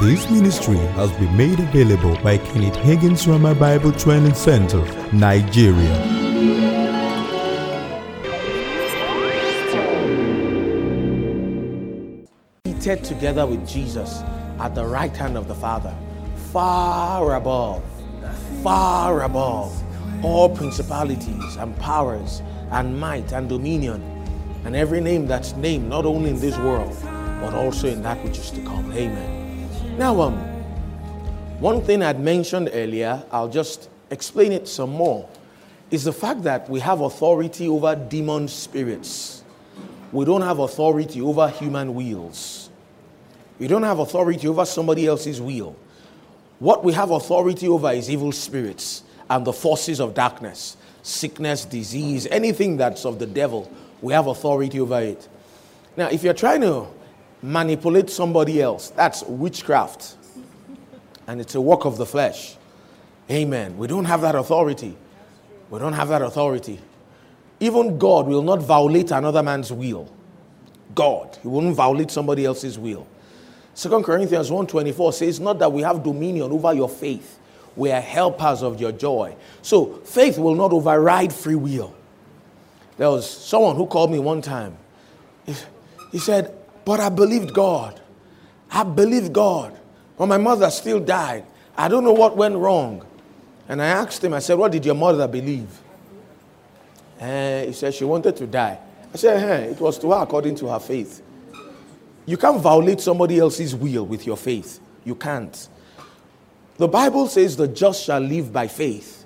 This ministry has been made available by Kenneth Hagin's Rhema Bible Training Center, Nigeria. Seated together with Jesus at the right hand of the Father, far above, far above all principalities and powers and might and dominion and every name that's named not only in this world but also in that which is to come. Amen. Now, um, one thing I'd mentioned earlier, I'll just explain it some more, is the fact that we have authority over demon spirits. We don't have authority over human wills. We don't have authority over somebody else's will. What we have authority over is evil spirits and the forces of darkness, sickness, disease, anything that's of the devil, we have authority over it. Now, if you're trying to manipulate somebody else, that's witchcraft. And it's a work of the flesh. Amen. We don't have that authority. We don't have that authority. Even God will not violate another man's will. God, He won't violate somebody else's will. Second Corinthians 1:24 says, Not that we have dominion over your faith, we are helpers of your joy. So faith will not override free will. There was someone who called me one time. He said, But I believed God. I believed God. But my mother still died. I don't know what went wrong. And I asked him, I said, What did your mother believe? And he said, She wanted to die. I said, hey, It was to her according to her faith. You can't violate somebody else's will with your faith. You can't. The Bible says the just shall live by faith.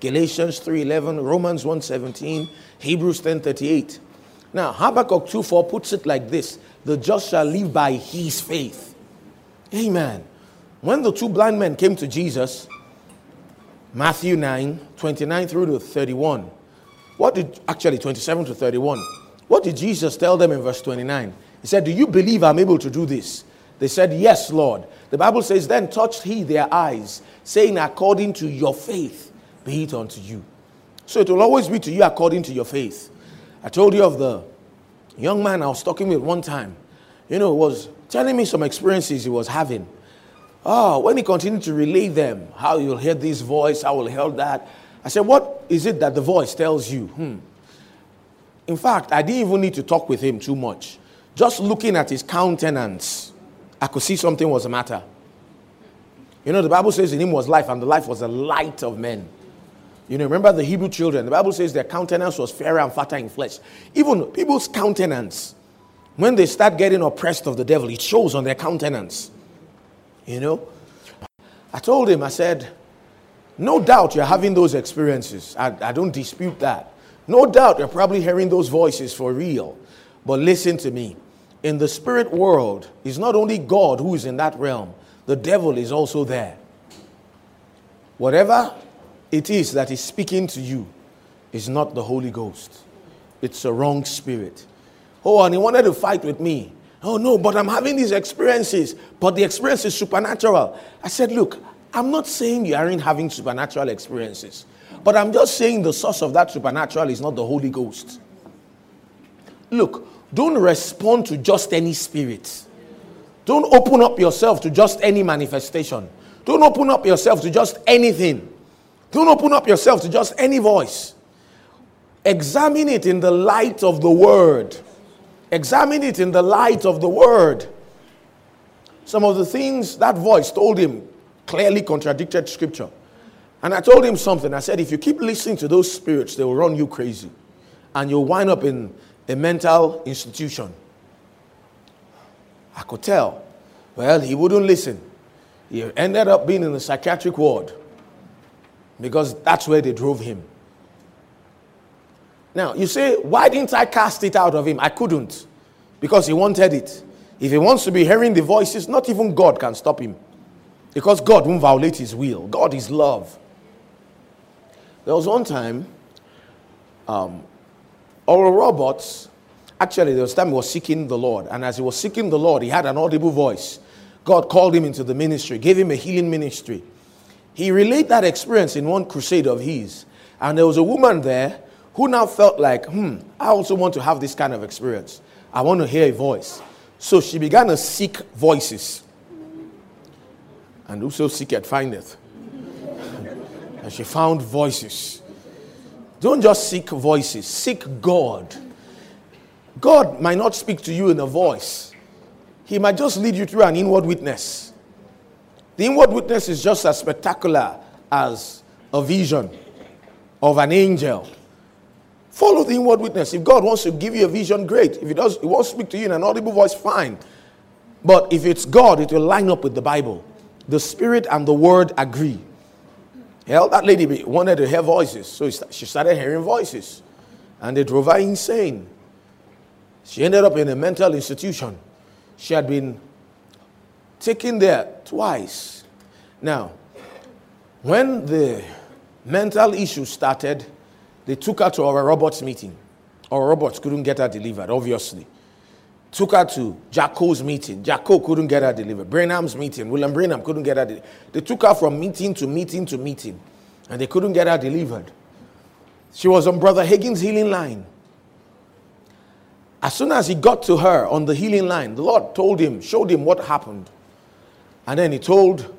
Galatians 3:11, Romans 1:17, Hebrews 10:38. Now, Habakkuk 2:4 puts it like this: the just shall live by his faith. Amen. When the two blind men came to Jesus, Matthew 9, 29 through to 31. What did actually 27 to 31? What did Jesus tell them in verse 29? He said, Do you believe I'm able to do this? They said, Yes, Lord. The Bible says, Then touched he their eyes, saying, According to your faith, be it unto you. So it will always be to you according to your faith. I told you of the young man I was talking with one time. You know, was telling me some experiences he was having. Oh, when he continued to relay them, how you'll hear this voice, how will hear that. I said, What is it that the voice tells you? Hmm. In fact, I didn't even need to talk with him too much. Just looking at his countenance, I could see something was the matter. You know, the Bible says in him was life, and the life was the light of men. You know, remember the Hebrew children, the Bible says their countenance was fairer and fatter in flesh. Even people's countenance, when they start getting oppressed of the devil, it shows on their countenance. You know? I told him, I said, no doubt you're having those experiences. I, I don't dispute that. No doubt you're probably hearing those voices for real. But listen to me. In the spirit world, it's not only God who is in that realm, the devil is also there. Whatever it is that is speaking to you is not the Holy Ghost, it's a wrong spirit. Oh, and he wanted to fight with me. Oh, no, but I'm having these experiences, but the experience is supernatural. I said, Look, I'm not saying you aren't having supernatural experiences, but I'm just saying the source of that supernatural is not the Holy Ghost. Look, don't respond to just any spirit. Don't open up yourself to just any manifestation. Don't open up yourself to just anything. Don't open up yourself to just any voice. Examine it in the light of the word. Examine it in the light of the word. Some of the things that voice told him clearly contradicted scripture. And I told him something. I said, if you keep listening to those spirits, they will run you crazy. And you'll wind up in a mental institution. I could tell. Well, he wouldn't listen. He ended up being in the psychiatric ward because that's where they drove him. Now, you say, why didn't I cast it out of him? I couldn't because he wanted it. If he wants to be hearing the voices, not even God can stop him because God won't violate his will. God is love. There was one time, um, Oral Roberts, actually, there was time he was seeking the Lord. And as he was seeking the Lord, he had an audible voice. God called him into the ministry, gave him a healing ministry. He relayed that experience in one crusade of his. And there was a woman there who now felt like, hmm, I also want to have this kind of experience. I want to hear a voice. So she began to seek voices. And whoso seeketh findeth. and she found voices. Don't just seek voices, seek God. God might not speak to you in a voice, He might just lead you through an inward witness. The inward witness is just as spectacular as a vision of an angel. Follow the inward witness. If God wants to give you a vision, great. If He does, He to speak to you in an audible voice, fine. But if it's God, it will line up with the Bible. The Spirit and the Word agree. Hell, that lady wanted to hear voices, so she started hearing voices, and they drove her insane. She ended up in a mental institution. She had been taken there twice. Now, when the mental issue started, they took her to Oral Roberts meeting. Oral Roberts couldn't get her delivered, obviously. Took her to Jack Coe's meeting. Jack Coe couldn't get her delivered. Branham's meeting. William Branham couldn't get her delivered. They took her from meeting to meeting to meeting, and they couldn't get her delivered. She was on Brother Hagin's healing line. As soon as he got to her on the healing line, the Lord told him, showed him what happened. And then he told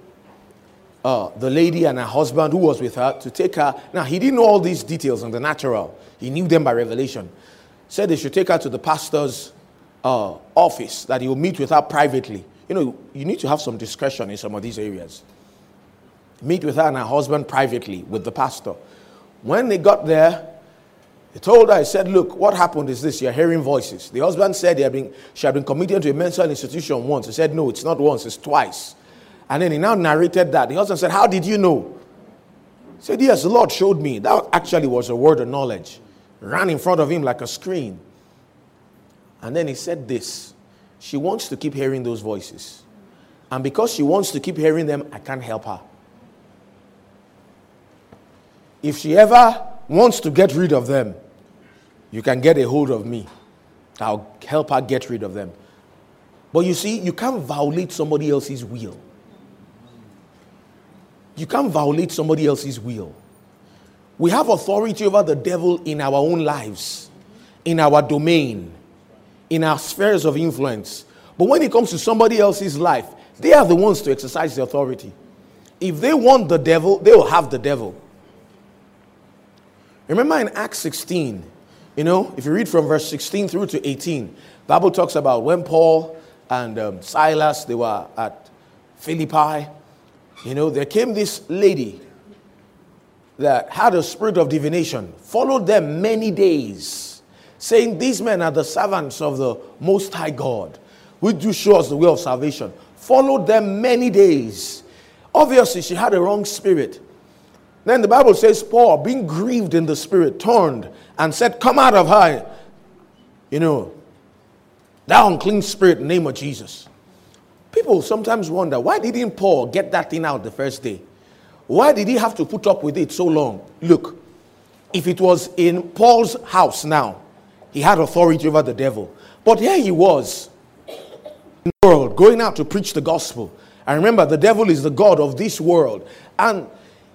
uh, the lady and her husband who was with her to take her. Now, he didn't know all these details on the natural, he knew them by revelation. Said they should take her to the pastor's uh, office, that he will meet with her privately. You know, you need to have some discretion in some of these areas. Meet with her and her husband privately with the pastor. When they got there, he told her, he said, Look, what happened is this you're hearing voices. The husband said had been, she had been committed to a mental institution once. He said, No, it's not once, it's twice. And then he now narrated that. The husband said, How did you know? He said, Yes, the Lord showed me. That actually was a word of knowledge. Ran in front of him like a screen. And then he said this She wants to keep hearing those voices. And because she wants to keep hearing them, I can't help her. If she ever wants to get rid of them, you can get a hold of me. I'll help her get rid of them. But you see, you can't violate somebody else's will. You can't violate somebody else's will. We have authority over the devil in our own lives, in our domain, in our spheres of influence. But when it comes to somebody else's life, they are the ones to exercise the authority. If they want the devil, they will have the devil. Remember in Acts 16, you know, if you read from verse 16 through to 18, Bible talks about when Paul and um, Silas, they were at Philippi, you know, there came this lady that had a spirit of divination, followed them many days, saying, These men are the servants of the Most High God, which do show us the way of salvation. Followed them many days. Obviously, she had a wrong spirit. Then the Bible says, Paul, being grieved in the spirit, turned and said, Come out of her. You know, thou unclean spirit, name of Jesus. People sometimes wonder why didn't Paul get that thing out the first day? Why did he have to put up with it so long? Look, if it was in Paul's house now, he had authority over the devil. But here he was in the world going out to preach the gospel. And remember, the devil is the God of this world. And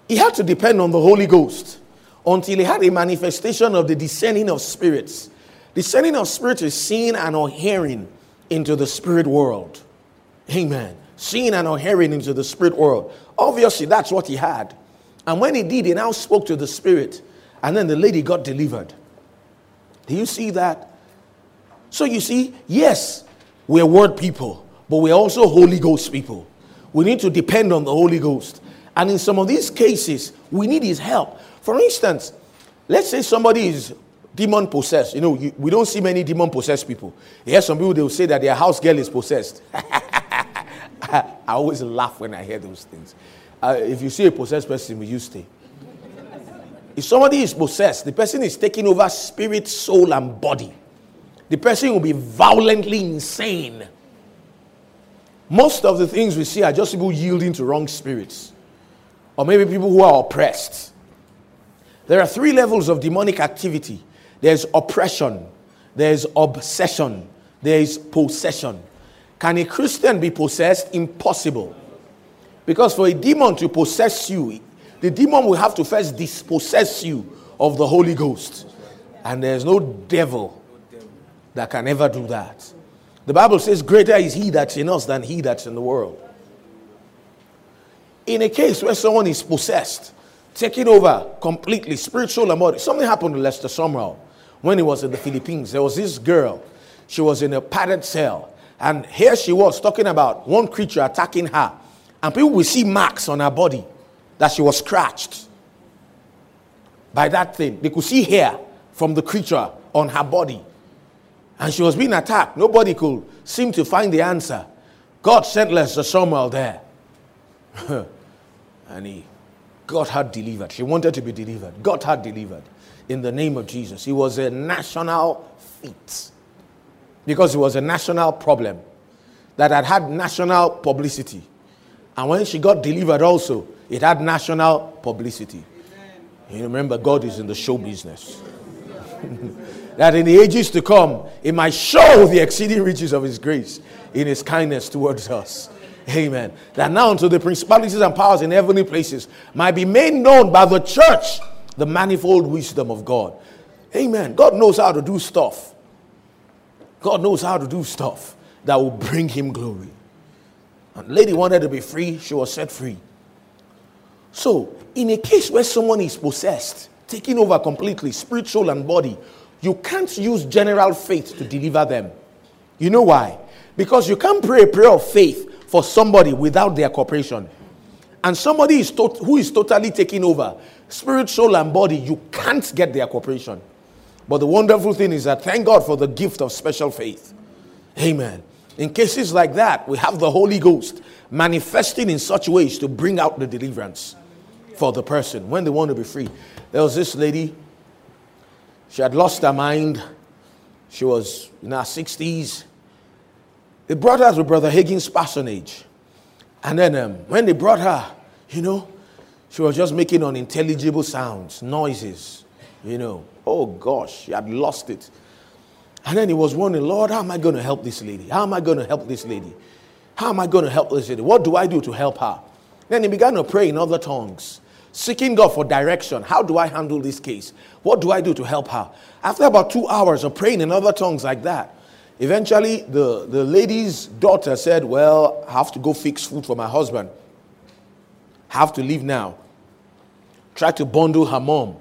he had to depend on the Holy Ghost until he had a manifestation of the discerning of spirits. Discerning of spirits is seeing and or hearing into the spirit world. Amen. Seeing and hearing into the spirit world. Obviously, that's what he had. And when he did, he now spoke to the spirit, and then the lady got delivered. Do you see that? So you see, yes, we're word people, but we're also Holy Ghost people. We need to depend on the Holy Ghost. And in some of these cases, we need his help. For instance, let's say somebody is demon possessed. You know, you, we don't see many demon possessed people. Yes, some people they will say that their house girl is possessed. I always laugh when I hear those things. Uh, if you see a possessed person, will you stay? If somebody is possessed, the person is taking over spirit, soul, and body. The person will be violently insane. Most of the things we see are just people yielding to wrong spirits, or maybe people who are oppressed. There are three levels of demonic activity there's oppression, there's obsession, there is possession. Can a Christian be possessed? Impossible. Because for a demon to possess you, the demon will have to first dispossess you of the Holy Ghost. And there's no devil that can ever do that. The Bible says, Greater is he that's in us than he that's in the world. in a case where someone is possessed, taking over completely, spiritual and body. Something happened to Lester Sumrall when he was in the Philippines. There was this girl, she was in a padded cell, and here she was talking about one creature attacking her, and people will see marks on her body that she was scratched by that thing. They could see hair from the creature on her body. And she was being attacked. Nobody could seem to find the answer. God sent Lester Sumrall there. and he got her delivered. She wanted to be delivered. Got her delivered in the name of Jesus. It was a national feat because it was a national problem that had had national publicity. And when she got delivered, also, it had national publicity. You remember, God is in the show business. that in the ages to come, it might show the exceeding riches of His grace in His kindness towards us. Amen. That now unto the principalities and powers in heavenly places might be made known by the church the manifold wisdom of God. Amen. God knows how to do stuff. God knows how to do stuff that will bring Him glory. And lady wanted to be free, she was set free. So, in a case where someone is possessed, taking over completely, spiritual and body, you can't use general faith to deliver them. You know why? Because you can't pray a prayer of faith for somebody without their cooperation. And somebody is to- who is totally taking over, spirit, soul, and body, you can't get their cooperation. But the wonderful thing is that thank God for the gift of special faith. Amen. In cases like that, we have the Holy Ghost manifesting in such ways to bring out the deliverance for the person when they want to be free. There was this lady, she had lost her mind. She was in her 60s. They brought her to Brother Hagin's parsonage. And then um, when they brought her, you know, she was just making unintelligible sounds, noises, you know. Oh gosh, she had lost it. And then he was wondering, Lord, how am I going to help this lady? How am I going to help this lady? How am I going to help this lady? What do I do to help her? Then he began to pray in other tongues, seeking God for direction. How do I handle this case? What do I do to help her? After about two hours of praying in other tongues like that, eventually the, the lady's daughter said, Well, I have to go fix food for my husband. Have to leave now. Try to bundle her mom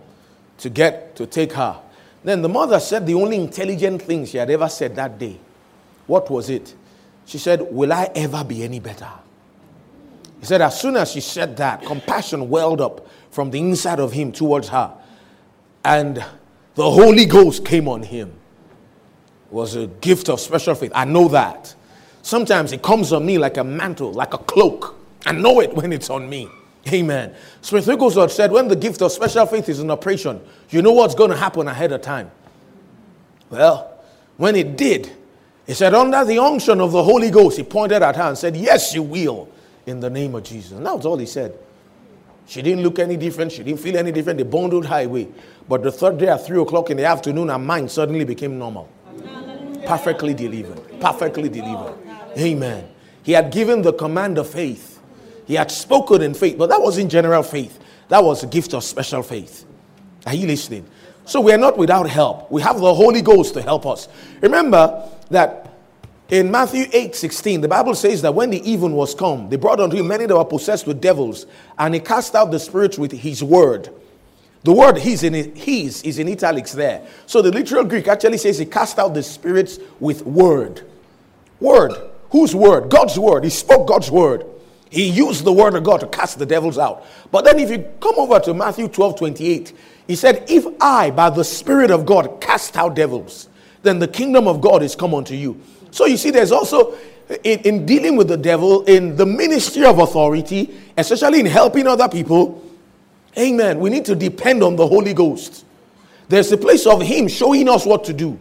to get to take her. Then the mother said the only intelligent thing she had ever said that day. What was it? She said, Will I ever be any better? He said, As soon as she said that, compassion welled up from the inside of him towards her. And the Holy Ghost came on him. It was a gift of special faith. I know that. Sometimes it comes on me like a mantle, like a cloak. I know it when it's on me. Amen. Smith Wigglesworth said, when the gift of special faith is in operation, you know what's going to happen ahead of time. Well, when it did, he said, under the unction of the Holy Ghost, he pointed at her and said, Yes, you will, in the name of Jesus. And that was all he said. She didn't look any different. She didn't feel any different. They bundled her away. But the third day at 3 o'clock in the afternoon, her mind suddenly became normal. Perfectly delivered. Perfectly delivered. Amen. He had given the command of faith. He had spoken in faith, but that wasn't general faith. That was a gift of special faith. Are you listening? So we are not without help. We have the Holy Ghost to help us. Remember that in Matthew 8 16, the Bible says that when the even was come, they brought unto him many that were possessed with devils, and he cast out the spirits with his word. The word his in his is in italics there. So the literal Greek actually says he cast out the spirits with word. Word. Whose word? God's word. He spoke God's word. He used the word of God to cast the devils out. But then if you come over to Matthew 12 28, he said, If I, by the Spirit of God, cast out devils, then the kingdom of God is come unto you. So you see, there's also in, in dealing with the devil, in the ministry of authority, especially in helping other people, amen, we need to depend on the Holy Ghost. There's a place of Him showing us what to do,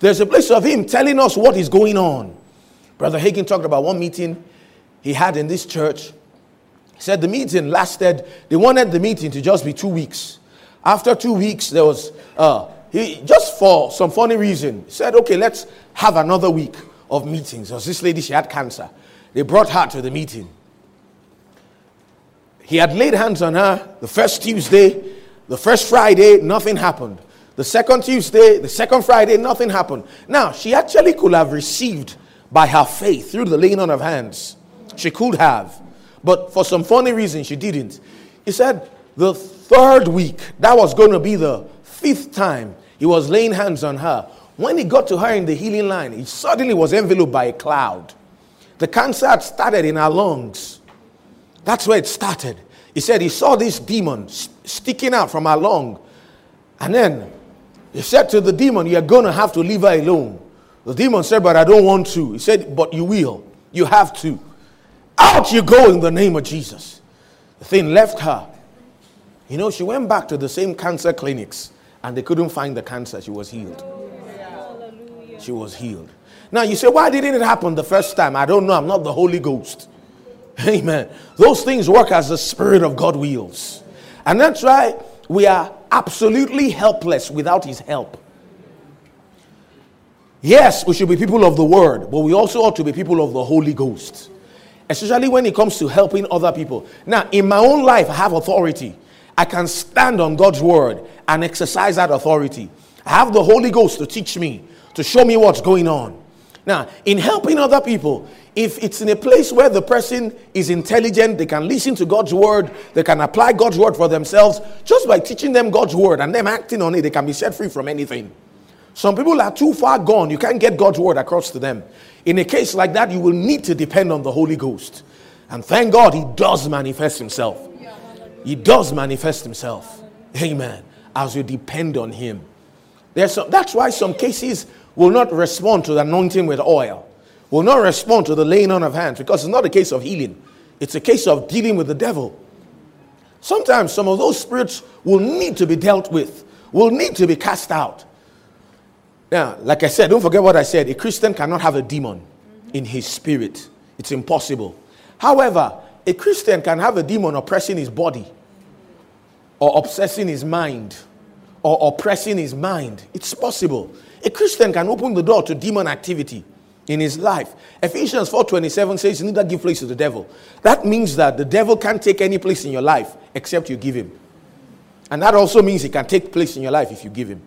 there's a place of Him telling us what is going on. Brother Hagin talked about one meeting he had in this church. He said the meeting lasted, they wanted the meeting to just be two weeks. After two weeks, there was, uh, he just for some funny reason, said, okay, let's have another week of meetings. There was this lady, she had cancer. They brought her to the meeting. He had laid hands on her the first Tuesday, the first Friday, nothing happened. The second Tuesday, the second Friday, nothing happened. Now, she actually could have received by her faith through the laying on of hands. She could have. But for some funny reason, she didn't. He said the third week, that was going to be the fifth time he was laying hands on her. When he got to her in the healing line, he suddenly was enveloped by a cloud. The cancer had started in her lungs. That's where it started. He said he saw this demon sticking out from her lung. And then he said to the demon, You're going to have to leave her alone. The demon said, But I don't want to. He said, But you will. You have to. Out you go in the name of Jesus. The thing left her. You know, she went back to the same cancer clinics and they couldn't find the cancer. She was healed. She was healed. Now you say, why didn't it happen the first time? I don't know. I'm not the Holy Ghost. Amen. Those things work as the Spirit of God wills. And that's why we are absolutely helpless without His help. Yes, we should be people of the Word, but we also ought to be people of the Holy Ghost especially when it comes to helping other people. Now, in my own life, I have authority. I can stand on God's word and exercise that authority. I have the Holy Ghost to teach me, to show me what's going on. Now, in helping other people, if it's in a place where the person is intelligent, they can listen to God's word, they can apply God's word for themselves, just by teaching them God's word and them acting on it, they can be set free from anything. Some people are too far gone, you can't get God's word across to them. In a case like that, you will need to depend on the Holy Ghost. And thank God he does manifest himself. He does manifest himself. Amen. As you depend on him. There's some, that's why some cases will not respond to the anointing with oil, will not respond to the laying on of hands, because it's not a case of healing, it's a case of dealing with the devil. Sometimes some of those spirits will need to be dealt with, will need to be cast out. Now, like I said, don't forget what I said. A Christian cannot have a demon in his spirit, it's impossible. However, a Christian can have a demon oppressing his body, or obsessing his mind, or oppressing his mind. It's possible. A Christian can open the door to demon activity in his life. Ephesians 4:27 says you need to give place to the devil. That means that the devil can't take any place in your life except you give him. And that also means he can take place in your life if you give him.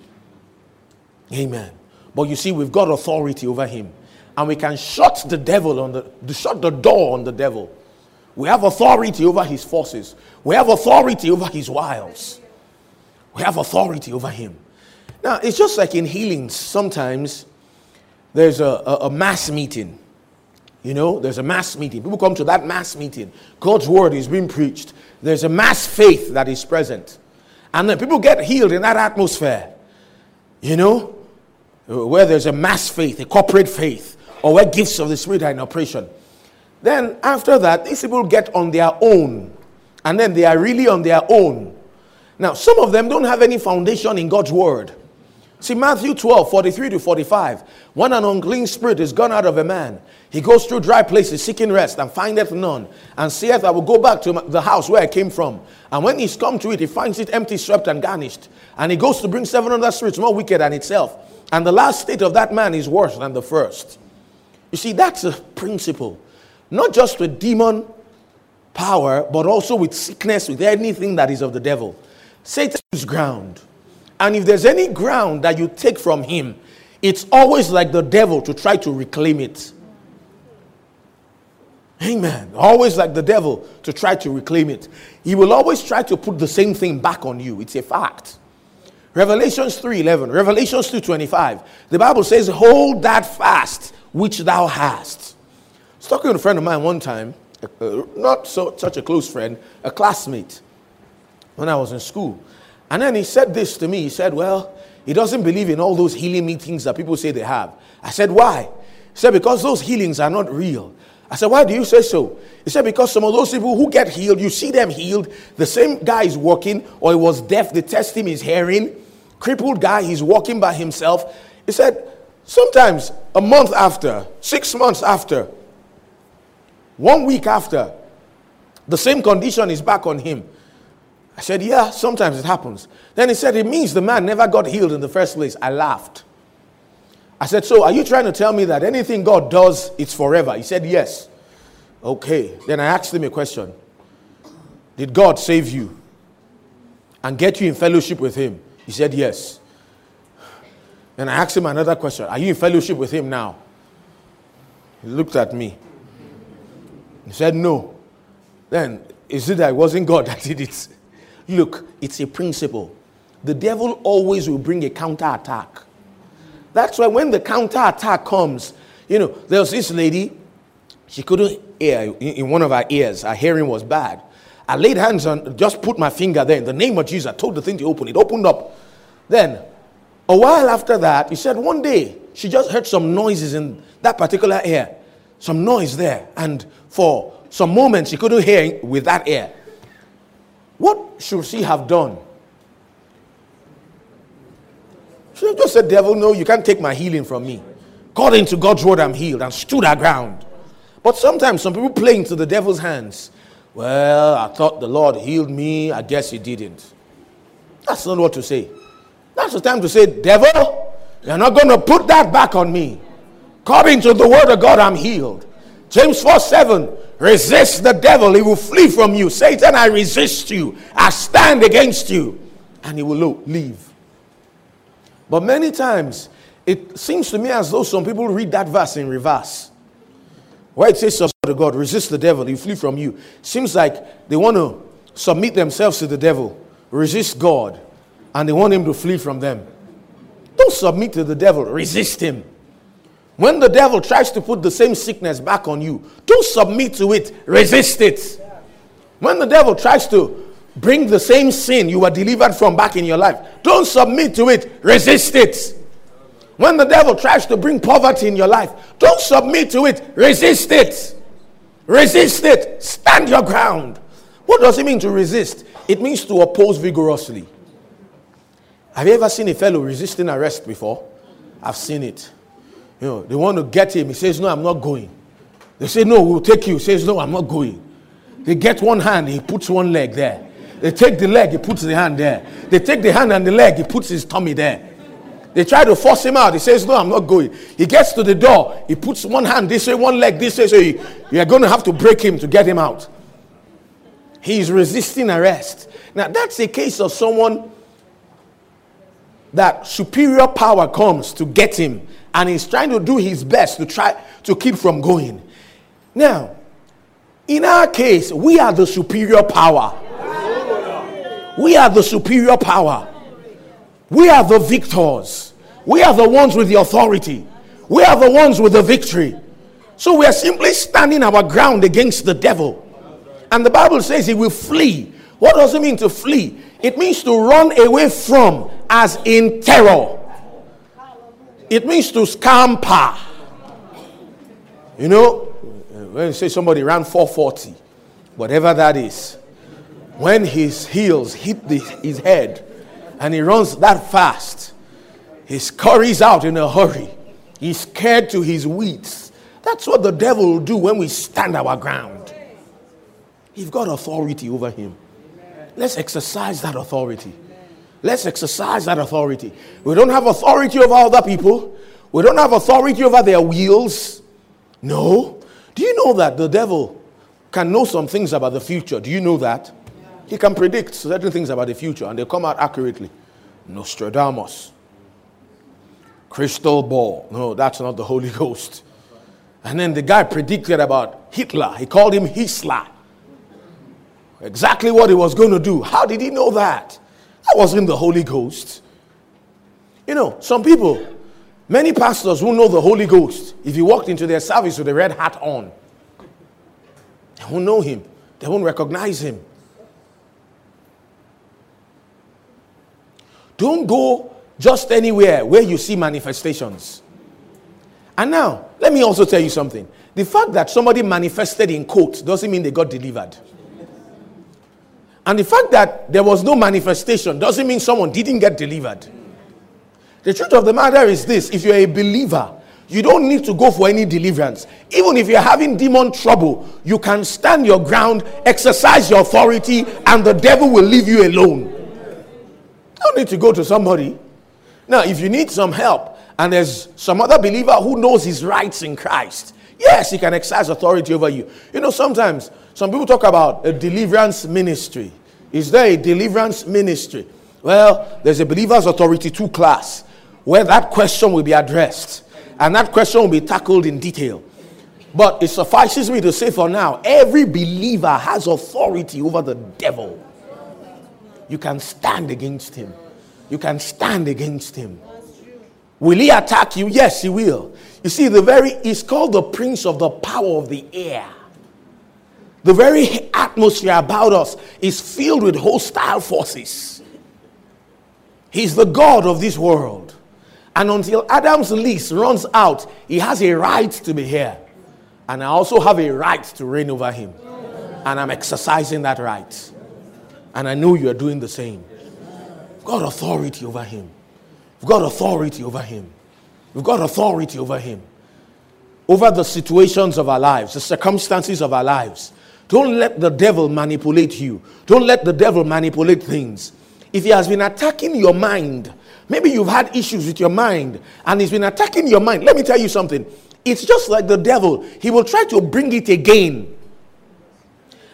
Amen. But you see, we've got authority over him. And we can shut the devil on the, shut the door on the devil. We have authority over his forces. We have authority over his wiles. We have authority over him. Now, it's just like in healings. Sometimes there's a, a, a mass meeting. You know, there's a mass meeting. People come to that mass meeting. God's word is being preached. There's a mass faith that is present. And then people get healed in that atmosphere. You know, where there's a mass faith, a corporate faith, or where gifts of the Spirit are in operation. Then after that, these people get on their own. And then they are really on their own. Now, some of them don't have any foundation in God's word. See, Matthew 12, 43 to 45. When an unclean spirit is gone out of a man, he goes through dry places seeking rest and findeth none, and saith, I will go back to the house where I came from. And when he's come to it, he finds it empty, swept, and garnished. And he goes to bring seven other spirits more wicked than itself. And the last state of that man is worse than the first. You see, that's a principle. Not just with demon power, but also with sickness, with anything that is of the devil. Satan's ground. And if there's any ground that you take from him, it's always like the devil to try to reclaim it. Amen. Always like the devil to try to reclaim it. He will always try to put the same thing back on you. It's a fact. Revelations 3:11, Revelations 2:25. The Bible says, "Hold that fast which thou hast." I was talking to a friend of mine one time, uh, not so such a close friend, a classmate, when I was in school. And then he said this to me. He said, Well, he doesn't believe in all those healing meetings that people say they have. I said, Why? He said, Because those healings are not real. I said, Why do you say so? He said, Because some of those people who get healed, you see them healed. The same guy is walking, or he was deaf, they test him, he's hearing crippled guy, he's walking by himself. He said, sometimes a month after, six months after, one week after, the same condition is back on him. I said, Yeah, sometimes it happens. Then he said, It means the man never got healed in the first place. I laughed. I said, So are you trying to tell me that anything God does, it's forever? He said, Yes. Okay. Then I asked him a question Did God save you and get you in fellowship with Him? He said, Yes. And I asked him another question Are you in fellowship with him now? He looked at me. He said, No. then is it that it wasn't God that did it? Look, it's a principle. The devil always will bring a counter attack. That's why when the counter attack comes, you know, there was this lady, she couldn't hear in one of her ears, her hearing was bad. I laid hands on, just put my finger there in the name of Jesus. I told the thing to open. It opened up. Then, a while after that, he said one day she just heard some noises in that particular ear, some noise there. And for some moments, she couldn't hear with that ear. What should she have done? She just said, Devil, no, you can't take my healing from me. According to God's word, I'm healed and stood our ground. But sometimes some people play into the devil's hands. Well, I thought the Lord healed me. I guess he didn't. That's not what to say. That's the time to say, Devil, you're not going to put that back on me. According to the word of God, I'm healed. James 4 7 Resist the devil, he will flee from you. Satan, I resist you. I stand against you. And he will leave. But many times, it seems to me as though some people read that verse in reverse. Where it says, to God, resist the devil, he flee from you. Seems like they want to submit themselves to the devil, resist God, and they want him to flee from them. Don't submit to the devil, resist him. When the devil tries to put the same sickness back on you, don't submit to it, resist it. When the devil tries to bring the same sin you were delivered from back in your life, don't submit to it, resist it. When the devil tries to bring poverty in your life, don't submit to it, resist it. Resist it, stand your ground. What does it mean to resist? It means to oppose vigorously. Have you ever seen a fellow resisting arrest before? I've seen it. You know, they want to get him. He says, No, I'm not going. They say, No, we'll take you. He says, No, I'm not going. They get one hand, he puts one leg there. They take the leg, he puts the hand there. They take the hand and the leg, he puts his tummy there. They try to force him out. He says, No, I'm not going. He gets to the door. He puts one hand this way, one leg this way. So you, you're going to have to break him to get him out. He's resisting arrest. Now, that's a case of someone that superior power comes to get him and he's trying to do his best to try to keep from going. Now, in our case, we are the superior power. We are the superior power. We are the victors. We are the ones with the authority. We are the ones with the victory. So we are simply standing our ground against the devil. And the Bible says he will flee. What does it mean to flee? It means to run away from, as in terror. It means to scamper. You know, when you say somebody ran 440, whatever that is, when his heels hit the, his head and he runs that fast, he scurries out in a hurry. He's scared to his wits. That's what the devil will do when we stand our ground. You've got authority over him. Let's exercise that authority. Let's exercise that authority. We don't have authority over other people. We don't have authority over their wheels. No. Do you know that the devil can know some things about the future? Do you know that? He can predict certain things about the future and they come out accurately. Nostradamus. Crystal ball. No, that's not the Holy Ghost. And then the guy predicted about Hitler. He called him Hisla. Exactly what he was going to do. How did he know that? That wasn't the Holy Ghost. You know, some people, many pastors who know the Holy Ghost, if you walked into their service with a red hat on, they won't know him, they won't recognize him. Don't go just anywhere where you see manifestations. And now, let me also tell you something. The fact that somebody manifested in quotes doesn't mean they got delivered. And the fact that there was no manifestation doesn't mean someone didn't get delivered. The truth of the matter is this if you're a believer, you don't need to go for any deliverance. Even if you're having demon trouble, you can stand your ground, exercise your authority, and the devil will leave you alone. You don't need to go to somebody. Now, if you need some help, and there's some other believer who knows his rights in Christ, yes, he can exercise authority over you. You know, sometimes some people talk about a deliverance ministry. Is there a deliverance ministry? Well, there's a believer's authority 2 class where that question will be addressed and that question will be tackled in detail. But it suffices me to say for now every believer has authority over the devil. You can stand against him. You can stand against him. Will he attack you? Yes, he will. You see, the very, he's called the prince of the power of the air. The very atmosphere about us is filled with hostile forces. He's the God of this world. And until Adam's lease runs out, he has a right to be here. And I also have a right to reign over him. And I'm exercising that right. And I know you're doing the same. You've got authority over him. You've got authority over him. You've got authority over him. Over the situations of our lives, the circumstances of our lives. Don't let the devil manipulate you. Don't let the devil manipulate things. If he has been attacking your mind, maybe you've had issues with your mind and he's been attacking your mind. Let me tell you something. It's just like the devil, he will try to bring it again.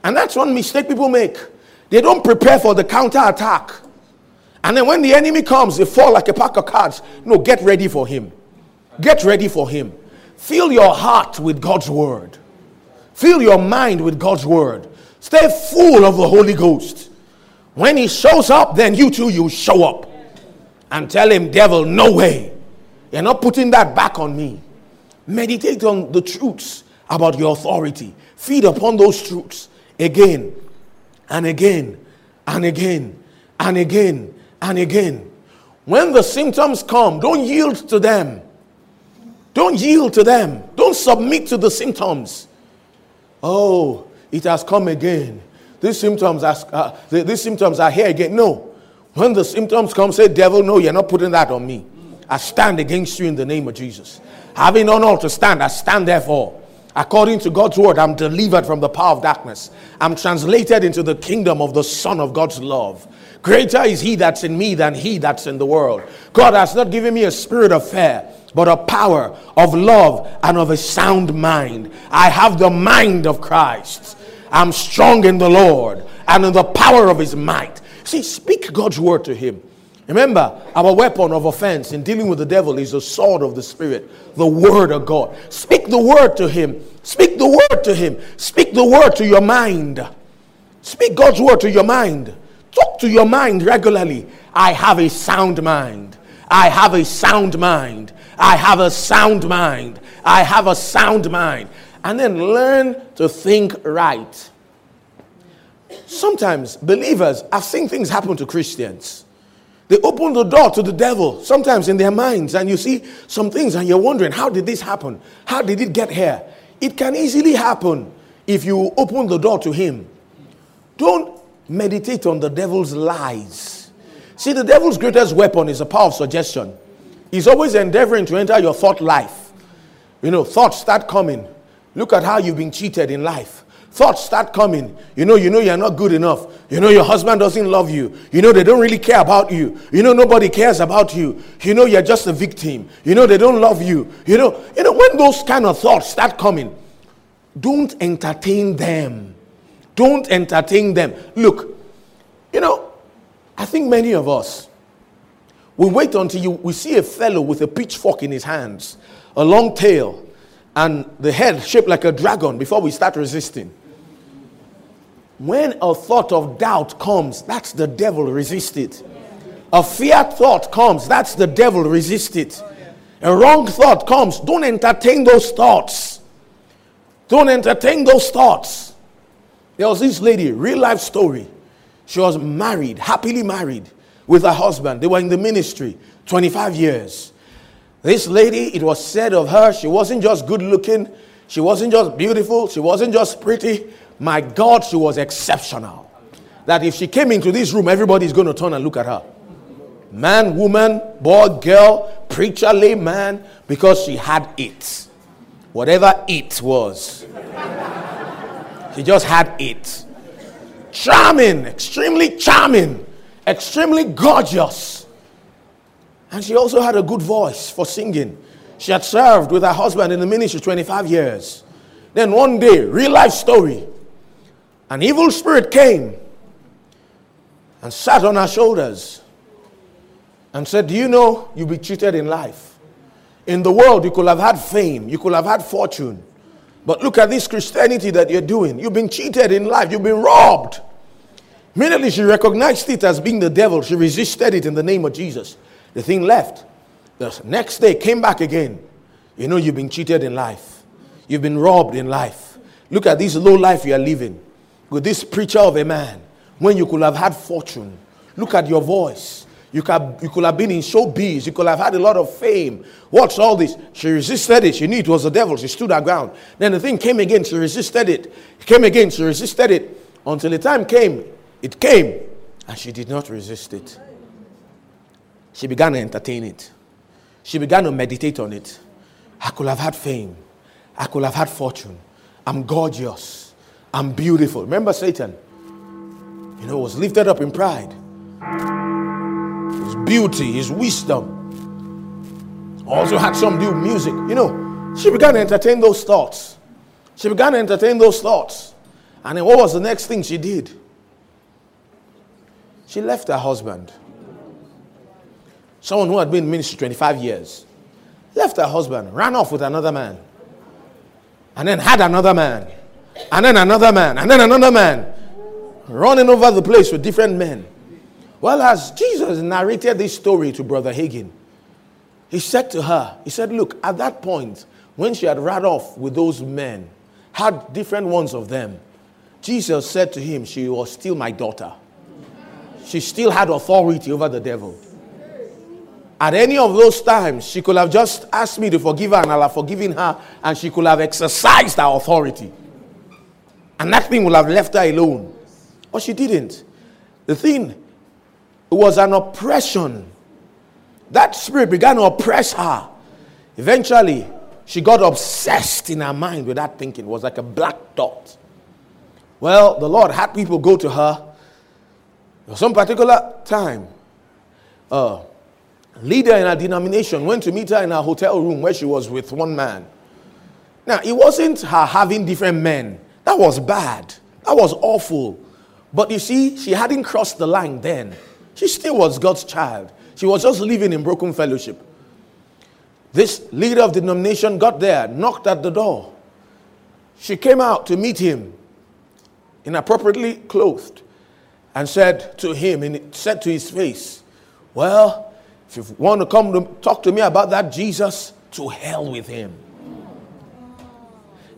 And that's one mistake people make. They don't prepare for the counter attack. And then when the enemy comes, they fall like a pack of cards. No, get ready for him. Get ready for him. Fill your heart with God's word. Fill your mind with God's word. Stay full of the Holy Ghost. When he shows up, then you too, you show up. And tell him, devil, no way. You're not putting that back on me. Meditate on the truths about your authority. Feed upon those truths again and again and again and again and again. When the symptoms come, don't yield to them. Don't yield to them. Don't submit to the symptoms. Oh, it has come again. These symptoms are, uh, these symptoms are here again. No. When the symptoms come, say, Devil, no, you're not putting that on me. I stand against you in the name of Jesus. Having all to stand, I stand therefore. According to God's word, I'm delivered from the power of darkness. I'm translated into the kingdom of the Son of God's love. Greater is he that's in me than he that's in the world. God has not given me a spirit of fear, but a power of love and of a sound mind. I have the mind of Christ. I'm strong in the Lord and in the power of his might. See, speak God's word to him. Remember, our weapon of offense in dealing with the devil is the sword of the Spirit, the word of God. Speak the word to him. Speak the word to him. Speak the word to your mind. Speak God's word to your mind. Talk to your mind regularly. I have a sound mind. I have a sound mind. I have a sound mind. I have a sound mind. And then learn to think right. Sometimes believers, I've seen things happen to Christians. They open the door to the devil, sometimes in their minds, and you see some things and you're wondering, how did this happen? How did it get here? It can easily happen if you open the door to him. Don't meditate on the devil's lies. See, the devil's greatest weapon is a power of suggestion. He's always endeavoring to enter your thought life. You know, thoughts start coming. Look at how you've been cheated in life. Thoughts start coming. You know, you know you're not good enough. You know your husband doesn't love you. You know they don't really care about you. You know nobody cares about you. You know you're just a victim. You know they don't love you. You know, you know when those kind of thoughts start coming, don't entertain them. Don't entertain them. Look, you know, I think many of us we wait until you, we see a fellow with a pitchfork in his hands, a long tail, and the head shaped like a dragon before we start resisting. When a thought of doubt comes, that's the devil, resist it. A fear thought comes, that's the devil, resist it. A wrong thought comes, don't entertain those thoughts. Don't entertain those thoughts. There was this lady, real life story. She was married, happily married with her husband. They were in the ministry 25 years. This lady, it was said of her, she wasn't just good looking, she wasn't just beautiful, she wasn't just pretty. My God, she was exceptional. That if she came into this room, everybody's going to turn and look at her. Man, woman, boy, girl, preacher, layman, because she had it. Whatever it was. she just had it. Charming, extremely charming extremely gorgeous. And she also had a good voice for singing. She had served with her husband in the ministry 25 years. Then one day, real life story, an evil spirit came and sat on her shoulders and said, Do you know you'll be cheated in life? In the world, you could have had fame, you could have had fortune, But look at this Christianity that you're doing. You've been cheated in life, you've been robbed. Immediately she recognized it as being the devil. She resisted it in the name of Jesus. The thing left. The next day came back again. You know, you've been cheated in life, you've been robbed in life. Look at this low life you are living with this preacher of a man when you could have had fortune. Look at your voice. You could, you could have been in showbiz. You could have had a lot of fame. What's all this? She resisted it. She knew it was the devil. She stood her ground. Then the thing came again. She resisted it. It came again. She resisted it. Until the time came. It came. And she did not resist it. She began to entertain it. She began to meditate on it. I could have had fame. I could have had fortune. I'm gorgeous. I'm beautiful. Remember Satan? You know, was lifted up in pride his beauty, his wisdom. Also had some new music. You know, she began to entertain those thoughts. She began to entertain those thoughts. And then what was the next thing she did? She left her husband. Someone who had been in ministry 25 years. Left her husband, ran off with another man. And then had another man. And then another man. And then another man. Running over the place with different men. Well, as Jesus narrated this story to Brother Hagin, he said to her, He said, Look, at that point, when she had run off with those men, had different ones of them, Jesus said to him, She was still my daughter. She still had authority over the devil. At any of those times, she could have just asked me to forgive her, and I'll have forgiven her, and she could have exercised her authority. And that thing would have left her alone. But she didn't. The thing was an oppression. That spirit began to oppress her. Eventually, she got obsessed in her mind with that thinking. It was like a black dot. Well, the Lord had people go to her. Some particular time, a leader in her denomination went to meet her in her hotel room where she was with one man. Now, it wasn't her having different men. That was bad. That was awful. But you see, she hadn't crossed the line then. She still was God's child. She was just living in broken fellowship. This leader of the denomination got there, knocked at the door. She came out to meet him, inappropriately clothed, and said to him, and said to his face, Well, if you want to come to talk to me about that Jesus, to hell with him.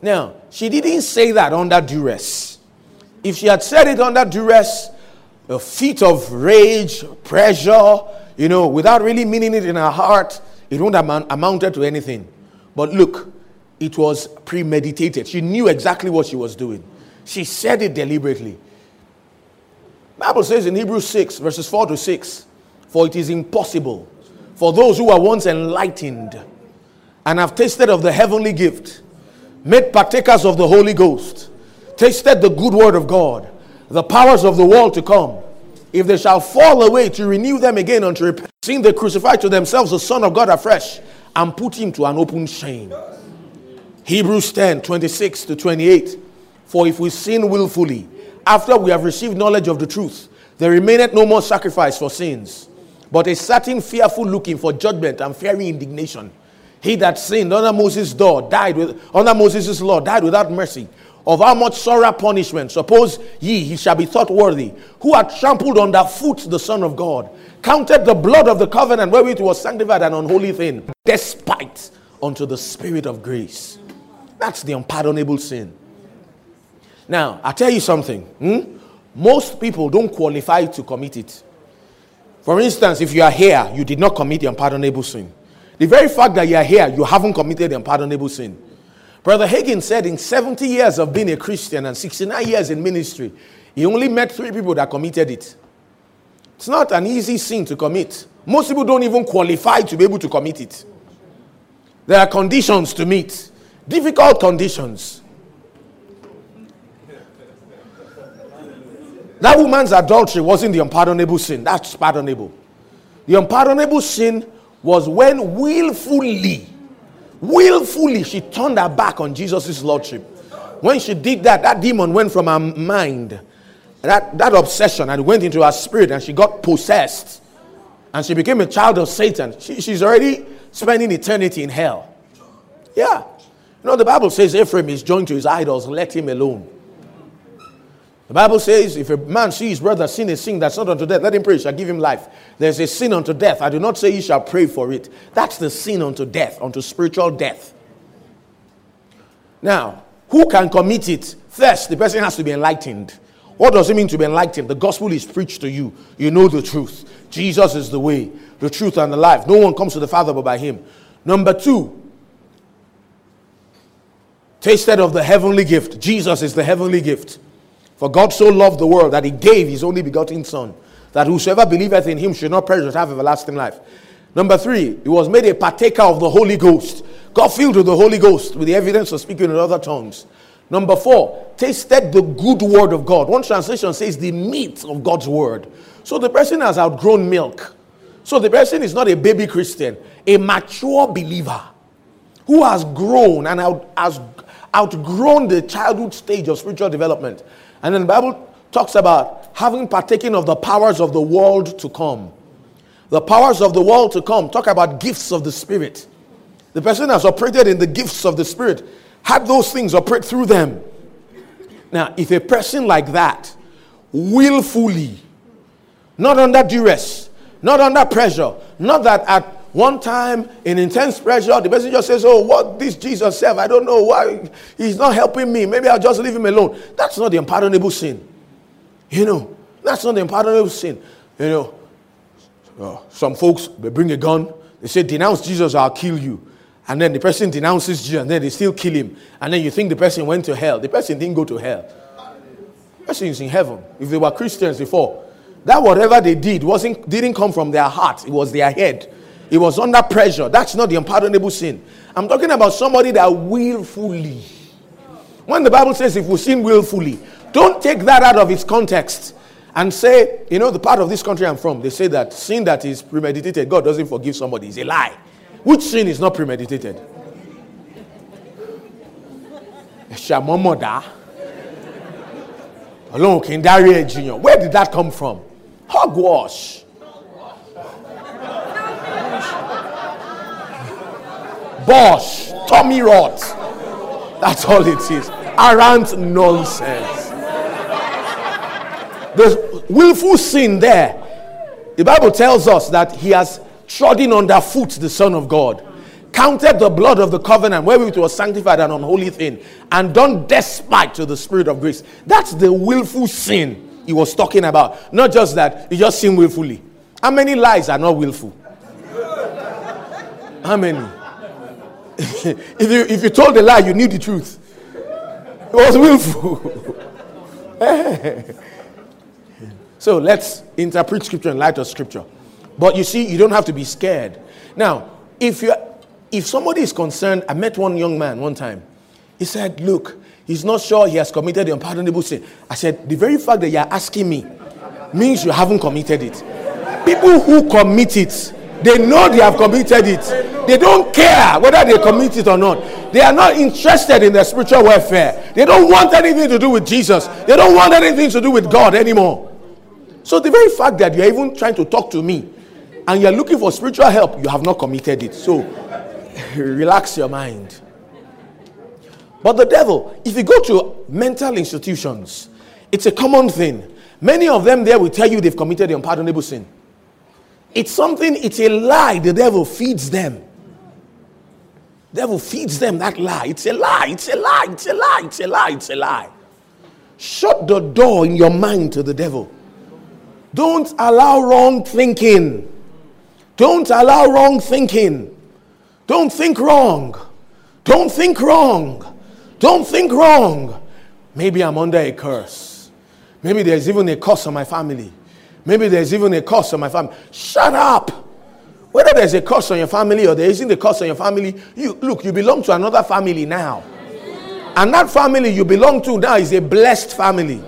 Now, she didn't say that under duress. If she had said it under duress, a fit of rage, pressure, you know, without really meaning it in her heart, it wouldn't have amounted to anything. But look, it was premeditated. She knew exactly what she was doing. She said it deliberately. Bible says in Hebrews 6, verses 4 to 6, for it is impossible for those who are once enlightened and have tasted of the heavenly gift, made partakers of the Holy Ghost, tasted the good word of God the powers of the world to come, if they shall fall away, to renew them again unto repentance, seeing they crucify to themselves the Son of God afresh and put him to an open shame. Hebrews 10 26 to 28. For if we sin willfully, after we have received knowledge of the truth, there remaineth no more sacrifice for sins, but a certain fearful looking for judgment and fiery indignation. He that sinned under Moses' law died with under Moses' law died without mercy of how much sorrow punishment, suppose ye he shall be thought worthy, who had trampled under foot the Son of God, counted the blood of the covenant wherewith it was sanctified an unholy thing, despite unto the Spirit of grace. That's the unpardonable sin. Now, i tell you something. Hmm? Most people don't qualify to commit it. For instance, if you are here, you did not commit the unpardonable sin. The very fact that you are here, you haven't committed the unpardonable sin. Brother Hagin said in 70 years of being a Christian and 69 years in ministry, he only met three people that committed it. It's not an easy sin to commit. Most people don't even qualify to be able to commit it. There are conditions to meet, difficult conditions. That woman's adultery wasn't the unpardonable sin. That's pardonable. The unpardonable sin was when willfully willfully she turned her back on Jesus' lordship. When she did that, that demon went from her mind, that, that obsession, and went into her spirit, and she got possessed. And she became a child of Satan. She, she's already spending eternity in hell. Yeah. You know, the Bible says Ephraim is joined to his idols, let him alone. The Bible says, if a man sees his brother sin a sin that's not unto death, let him pray, shall give him life. There's a sin unto death. I do not say he shall pray for it. That's the sin unto death, unto spiritual death. Now, who can commit it? First, the person has to be enlightened. What does it mean to be enlightened? The gospel is preached to you. You know the truth. Jesus is the way, the truth, and the life. No one comes to the Father but by him. Number two, tasted of the heavenly gift. Jesus is the heavenly gift. For God so loved the world that he gave his only begotten Son, that whosoever believeth in him should not perish but have everlasting life. Number three, he was made a partaker of the Holy Ghost. God filled with the Holy Ghost with the evidence of speaking in other tongues. Number four, tasted the good word of God. One translation says the meat of God's word. So the person has outgrown milk. So the person is not a baby Christian, a mature believer who has grown and out, has outgrown the childhood stage of spiritual development. And then the Bible talks about having partaken of the powers of the world to come. The powers of the world to come talk about gifts of the Spirit. The person has operated in the gifts of the Spirit, had those things operate through them. Now, if a person like that willfully, not under duress, not under pressure, not that at one time in intense pressure, the just says, Oh, what this Jesus said, I don't know why he's not helping me. Maybe I'll just leave him alone. That's not the unpardonable sin. You know, that's not the unpardonable sin. You know, uh, some folks, they bring a gun, they say, Denounce Jesus, I'll kill you. And then the person denounces Jesus, and then they still kill him. And then you think the person went to hell. The person didn't go to hell. The person is in heaven. If they were Christians before, that whatever they did wasn't didn't come from their heart, it was their head. It was under pressure. That's not the unpardonable sin. I'm talking about somebody that willfully. When the Bible says if we sin willfully, don't take that out of its context and say, you know, the part of this country I'm from, they say that sin that is premeditated, God doesn't forgive somebody. It's a lie. Which sin is not premeditated? Shamomoda. Alone can Where did that come from? Hogwash. Bosch, Tommy Rot. That's all it is. Arrant nonsense. There's willful sin there. The Bible tells us that he has trodden underfoot the Son of God, counted the blood of the covenant wherewith it was sanctified an unholy thing, and done despite to the Spirit of grace. That's the willful sin he was talking about. Not just that, he just sinned willfully. How many lies are not willful? How many? if, you, if you told a lie, you knew the truth. It was willful. Eh. so let's interpret scripture in light of scripture. But you see, you don't have to be scared. Now, if you if somebody is concerned, I met one young man one time. He said, Look, he's not sure he has committed the unpardonable sin. I said, The very fact that you're asking me means you haven't committed it. People who commit it, they know they have committed it. They don't care whether they commit it or not. They are not interested in their spiritual welfare. They don't want anything to do with Jesus. They don't want anything to do with God anymore. So the very fact that you're even trying to talk to me and you're looking for spiritual help, you have not committed it. So relax your mind. But the devil, if you go to mental institutions, it's a common thing. Many of them there will tell you they've committed the unpardonable sin. It's something, it's a lie the devil feeds them. Devil feeds them that lie. It's a lie, it's a lie, it's a lie, it's a lie, it's a lie. Shut the door in your mind to the devil. Don't allow wrong thinking. Don't allow wrong thinking. Don't think wrong. Don't think wrong. Don't think wrong. Maybe I'm under a curse. Maybe there's even a curse on my family. Maybe there's even a curse on my family. Shut up. Whether there's a curse on your family or there isn't a curse on your family, you look, you belong to another family now. And that family you belong to now is a blessed family.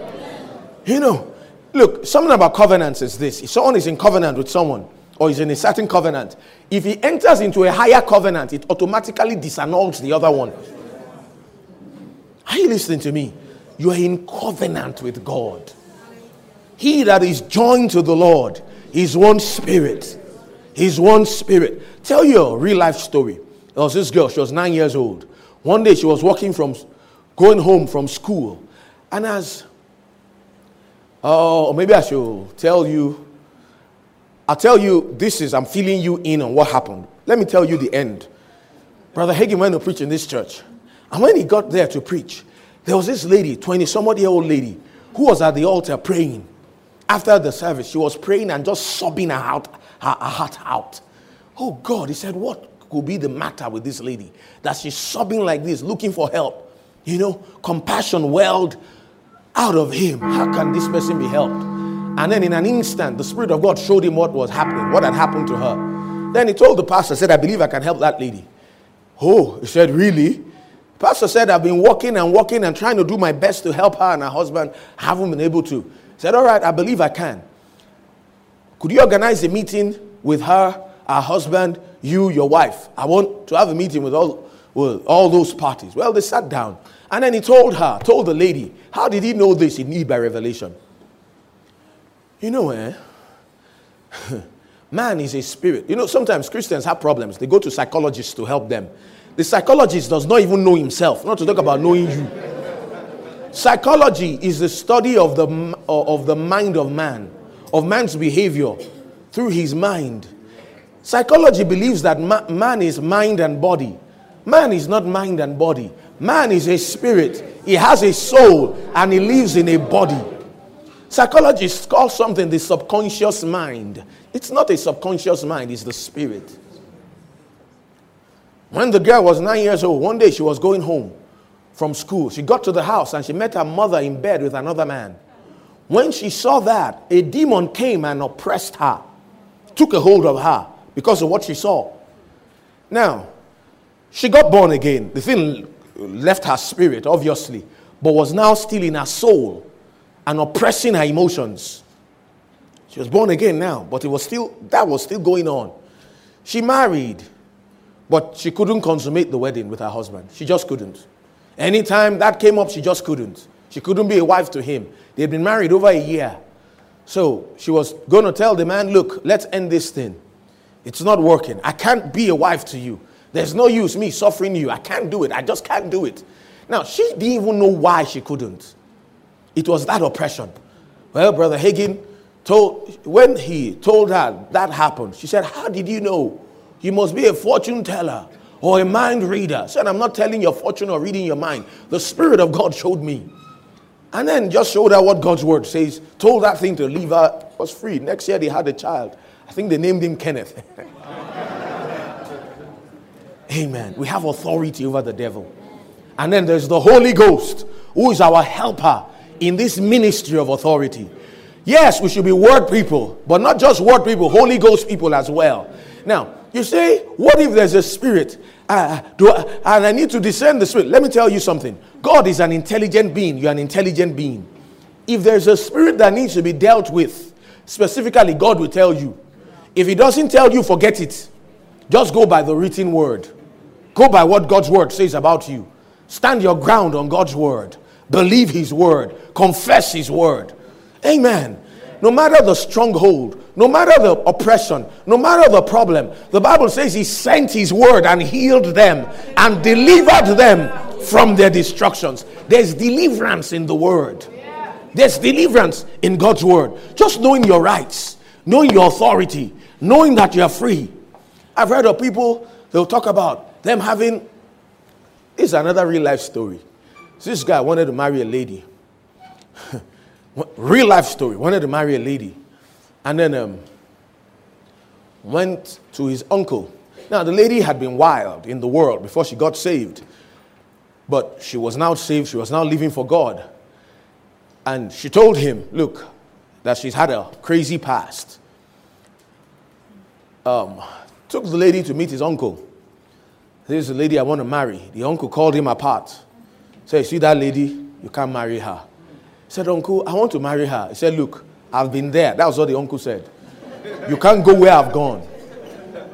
You know, look, something about covenants is this. If someone is in covenant with someone, or is in a certain covenant, if he enters into a higher covenant, it automatically disannuls the other one. Are you listening to me? You are in covenant with God. He that is joined to the Lord is one spirit. He's one spirit. Tell you a real life story. There was this girl, she was nine years old. One day she was walking from, going home from school. And as, oh, maybe I should tell you, I'll tell you this is, I'm filling you in on what happened. Let me tell you the end. Brother Hagin went to preach in this church. And when he got there to preach, there was this lady, 20 somebody year old lady, who was at the altar praying. After the service, she was praying and just sobbing her, out, her, her heart out. Oh God, he said, What could be the matter with this lady? That she's sobbing like this, looking for help. You know, compassion welled out of him. How can this person be helped? And then in an instant, the Spirit of God showed him what was happening, what had happened to her. Then he told the pastor, said, I believe I can help that lady. Oh, he said, Really? Pastor said, I've been working and working and trying to do my best to help her and her husband. haven't been able to. Said, All right, I believe I can. Could you organize a meeting with her, her husband, you, your wife? I want to have a meeting with all, with all those parties. Well, they sat down. And then he told her, told the lady, How did he know this? He knew by revelation. You know, eh? Man is a spirit. You know, sometimes Christians have problems. They go to psychologists to help them. The psychologist does not even know himself, not to talk about knowing you. Psychology is the study of the, of the mind of man, of man's behavior through his mind. Psychology believes that ma- man is mind and body. Man is not mind and body. Man is a spirit. He has a soul and he lives in a body. Psychologists call something the subconscious mind. It's not a subconscious mind, it's the spirit. When the girl was nine years old, one day she was going home from school. She got to the house and she met her mother in bed with another man. When she saw that, a demon came and oppressed her, took a hold of her because of what she saw. Now, she got born again. The thing left her spirit, obviously, but was now still in her soul and oppressing her emotions. She was born again now, but it was still that was still going on. She married. But she couldn't consummate the wedding with her husband. She just couldn't. Anytime that came up, she just couldn't. She couldn't be a wife to him. They'd been married over a year. So she was going to tell the man, Look, let's end this thing. It's not working. I can't be a wife to you. There's no use me suffering you. I can't do it. I just can't do it. Now, she didn't even know why she couldn't. It was that oppression. Well, Brother Hagin told, when he told her that happened, she said, How did you know? You must be a fortune teller or a mind reader. Said, I'm not telling your fortune or reading your mind. The Spirit of God showed me. And then just showed her what God's word says. Told that thing to leave her. Was free. Next year they had a child. I think they named him Kenneth. Amen. We have authority over the devil. And then there's the Holy Ghost, who is our helper in this ministry of authority. Yes, we should be word people, but not just word people, Holy Ghost people as well. Now, you say, what if there's a spirit? Uh, do I, and I need to discern the spirit. Let me tell you something. God is an intelligent being. You're an intelligent being. If there's a spirit that needs to be dealt with, specifically, God will tell you. If He doesn't tell you, forget it. Just go by the written word. Go by what God's word says about you. Stand your ground on God's word. Believe His word. Confess His word. Amen no matter the stronghold, no matter the oppression, no matter the problem, the Bible says He sent His word and healed them and delivered them from their destructions. There's deliverance in the word. There's deliverance in God's word. Just knowing your rights, knowing your authority, knowing that you're free. I've heard of people, they'll talk about them having. This is another real life story. This guy wanted to marry a lady. real life story. Wanted to marry a lady. And then um, went to his uncle. Now, the lady had been wild in the world before she got saved. But she was now saved. She was now living for God. And she told him, look, that she's had a crazy past. Um, took the lady to meet his uncle. This is the lady I want to marry. The uncle called him apart. Said, see that lady? You can't marry her said, Uncle, I want to marry her. He said, Look, I've been there. That was what the uncle said. You can't go where I've gone.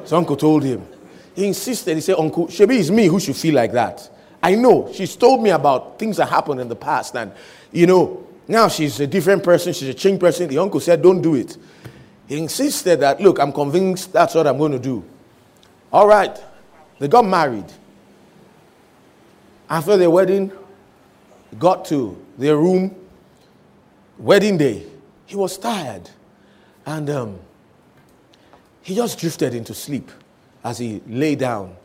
So uncle told him. He insisted. He said, Uncle, Shebi it's me who should feel like that. I know. She's told me about things that happened in the past. And, you know, now she's a different person. She's a changed person. The uncle said, Don't do it. He insisted that, Look, I'm convinced that's what I'm going to do. All right. They got married. After the wedding, got to their room, wedding day, he was tired. And um, he just drifted into sleep as he lay down,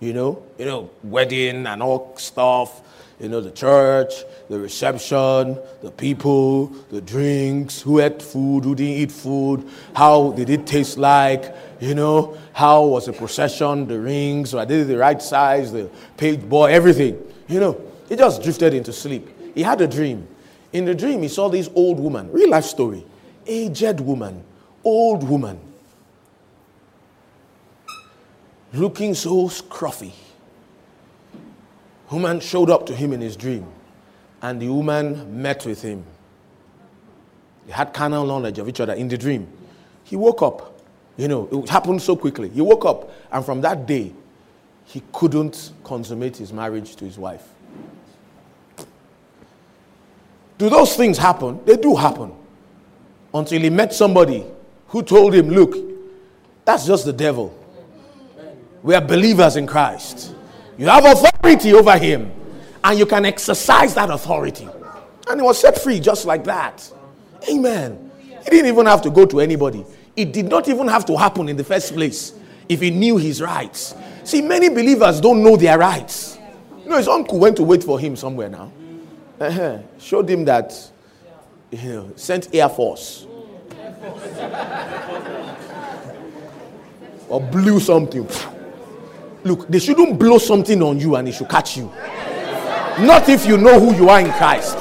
you know, you know, wedding and all stuff, you know, the church, the reception, the people, the drinks, who ate food, who didn't eat food, how did it taste like, you know, how was the procession, the rings, I did the right size, the page boy, everything, you know. He just drifted into sleep. He had a dream. In the dream, he saw this old woman, real life story, aged woman, old woman, looking so scruffy. Woman showed up to him in his dream, and the woman met with him. They had carnal knowledge of each other in the dream. He woke up. You know, it happened so quickly. He woke up, and from that day, he couldn't consummate his marriage to his wife. Do those things happen? They do happen. Until he met somebody who told him, Look, that's just the devil. We are believers in Christ. You have authority over him, and you can exercise that authority. And he was set free just like that. Amen. He didn't even have to go to anybody. It did not even have to happen in the first place if he knew his rights. See, many believers don't know their rights. You know, his uncle went to wait for him somewhere now. Uh-huh. Showed him that, you know, sent Air Force. or blew something. Look, they shouldn't blow something on you and it should catch you. Not if you know who you are in Christ.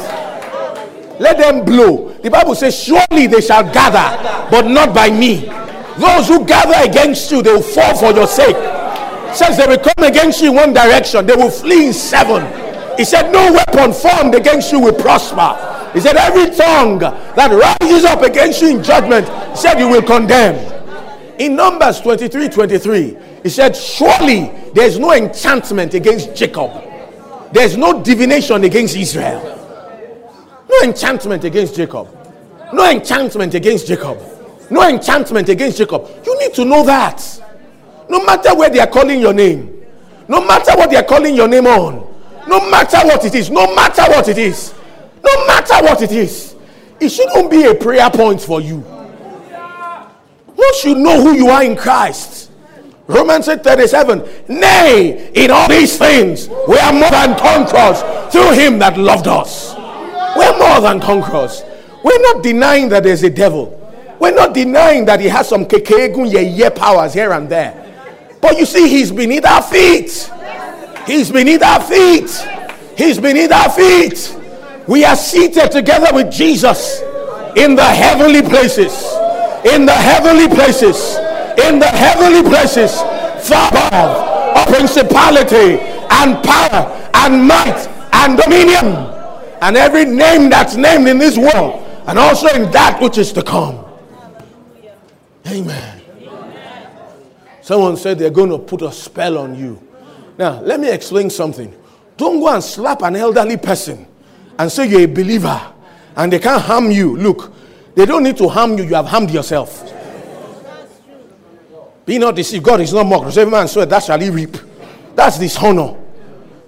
Let them blow. The Bible says, Surely they shall gather, but not by me. Those who gather against you, they will fall for your sake. Since they will come against you in one direction, they will flee in seven. He said, No weapon formed against you will prosper. He said, Every tongue that rises up against you in judgment, he said, You will condemn. In Numbers 23 23, he said, Surely there's no enchantment against Jacob, there's no divination against Israel. No enchantment against Jacob. No enchantment against Jacob. No enchantment against Jacob. You need to know that. No matter where they are calling your name, no matter what they are calling your name on, no matter what it is, no matter what it is, no matter what it is, it shouldn't be a prayer point for you. Once you know who you are in Christ, Romans 8 37, nay, in all these things, we are more than conquerors through him that loved us. We're more than conquerors. We're not denying that there's a devil. We're not denying that he has some kekegun ye powers here and there. But you see, he's beneath our feet. He's beneath our feet. He's beneath our feet. We are seated together with Jesus in the heavenly places. In the heavenly places. In the heavenly places. Far above a principality and power and might and dominion. And every name that's named in this world and also in that which is to come. Amen. Someone said they're going to put a spell on you. Now, let me explain something. Don't go and slap an elderly person and say you're a believer and they can't harm you. Look, they don't need to harm you, you have harmed yourself. Be not deceived. God is not mocked. Every man swear that shall he reap. That's dishonor.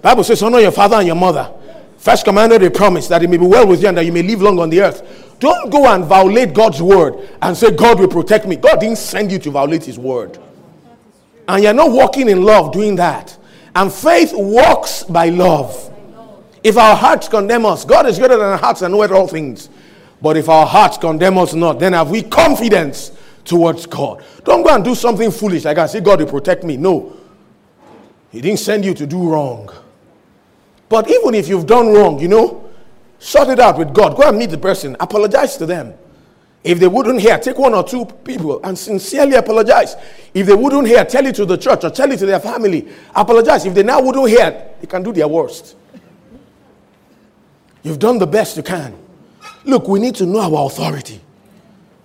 Bible says, honor your father and your mother. First commanded a promise that it may be well with you and that you may live long on the earth. Don't go and violate God's word and say, God will protect me. God didn't send you to violate his word. And you're not walking in love doing that. And faith walks by love. If our hearts condemn us, God is greater than our hearts and knoweth all things. But if our hearts condemn us not, then have we confidence towards God. Don't go and do something foolish like I say, God will protect me. No. He didn't send you to do wrong. But even if you've done wrong, you know, sort it out with God. Go and meet the person, apologize to them. If they wouldn't hear, take one or two people and sincerely apologize. If they wouldn't hear, tell it to the church or tell it to their family. Apologize. If they now wouldn't hear, they can do their worst. You've done the best you can. Look, we need to know our authority.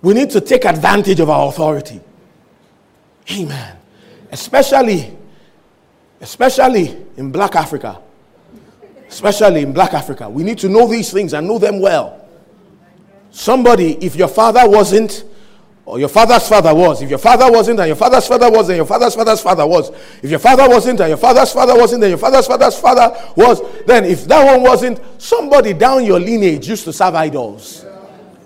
We need to take advantage of our authority. Amen. Especially, especially in black Africa. Especially in black Africa. We need to know these things and know them well. Somebody, if your father wasn't or your father's father was. If your father wasn't, and your father's father was, and your father's father's father was. If your father wasn't, and your father's father wasn't, and your father's father's father was, then if that one wasn't, somebody down your lineage used to serve idols.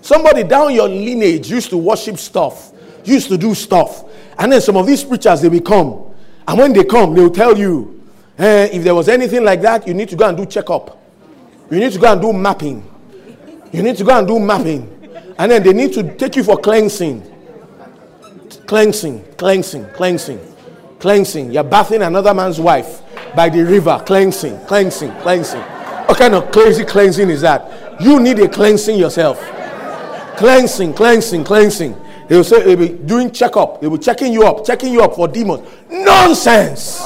Somebody down your lineage used to worship stuff, used to do stuff. And then some of these preachers, they will come. And when they come, they will tell you, eh, if there was anything like that, you need to go and do checkup. You need to go and do mapping. You need to go and do mapping. And then they need to take you for cleansing. Cleansing, cleansing, cleansing, cleansing. You're bathing another man's wife by the river. Cleansing, cleansing, cleansing. What kind of crazy cleansing is that? You need a cleansing yourself. Cleansing, cleansing, cleansing. They will say they'll be doing checkup. They will be checking you up, checking you up for demons. Nonsense.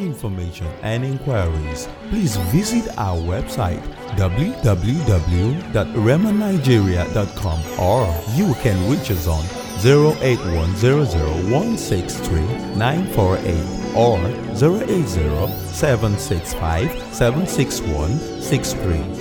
Information and inquiries, please visit our website www.rhemanigeria.com or you can reach us on 08100163948 or 080 765 76163.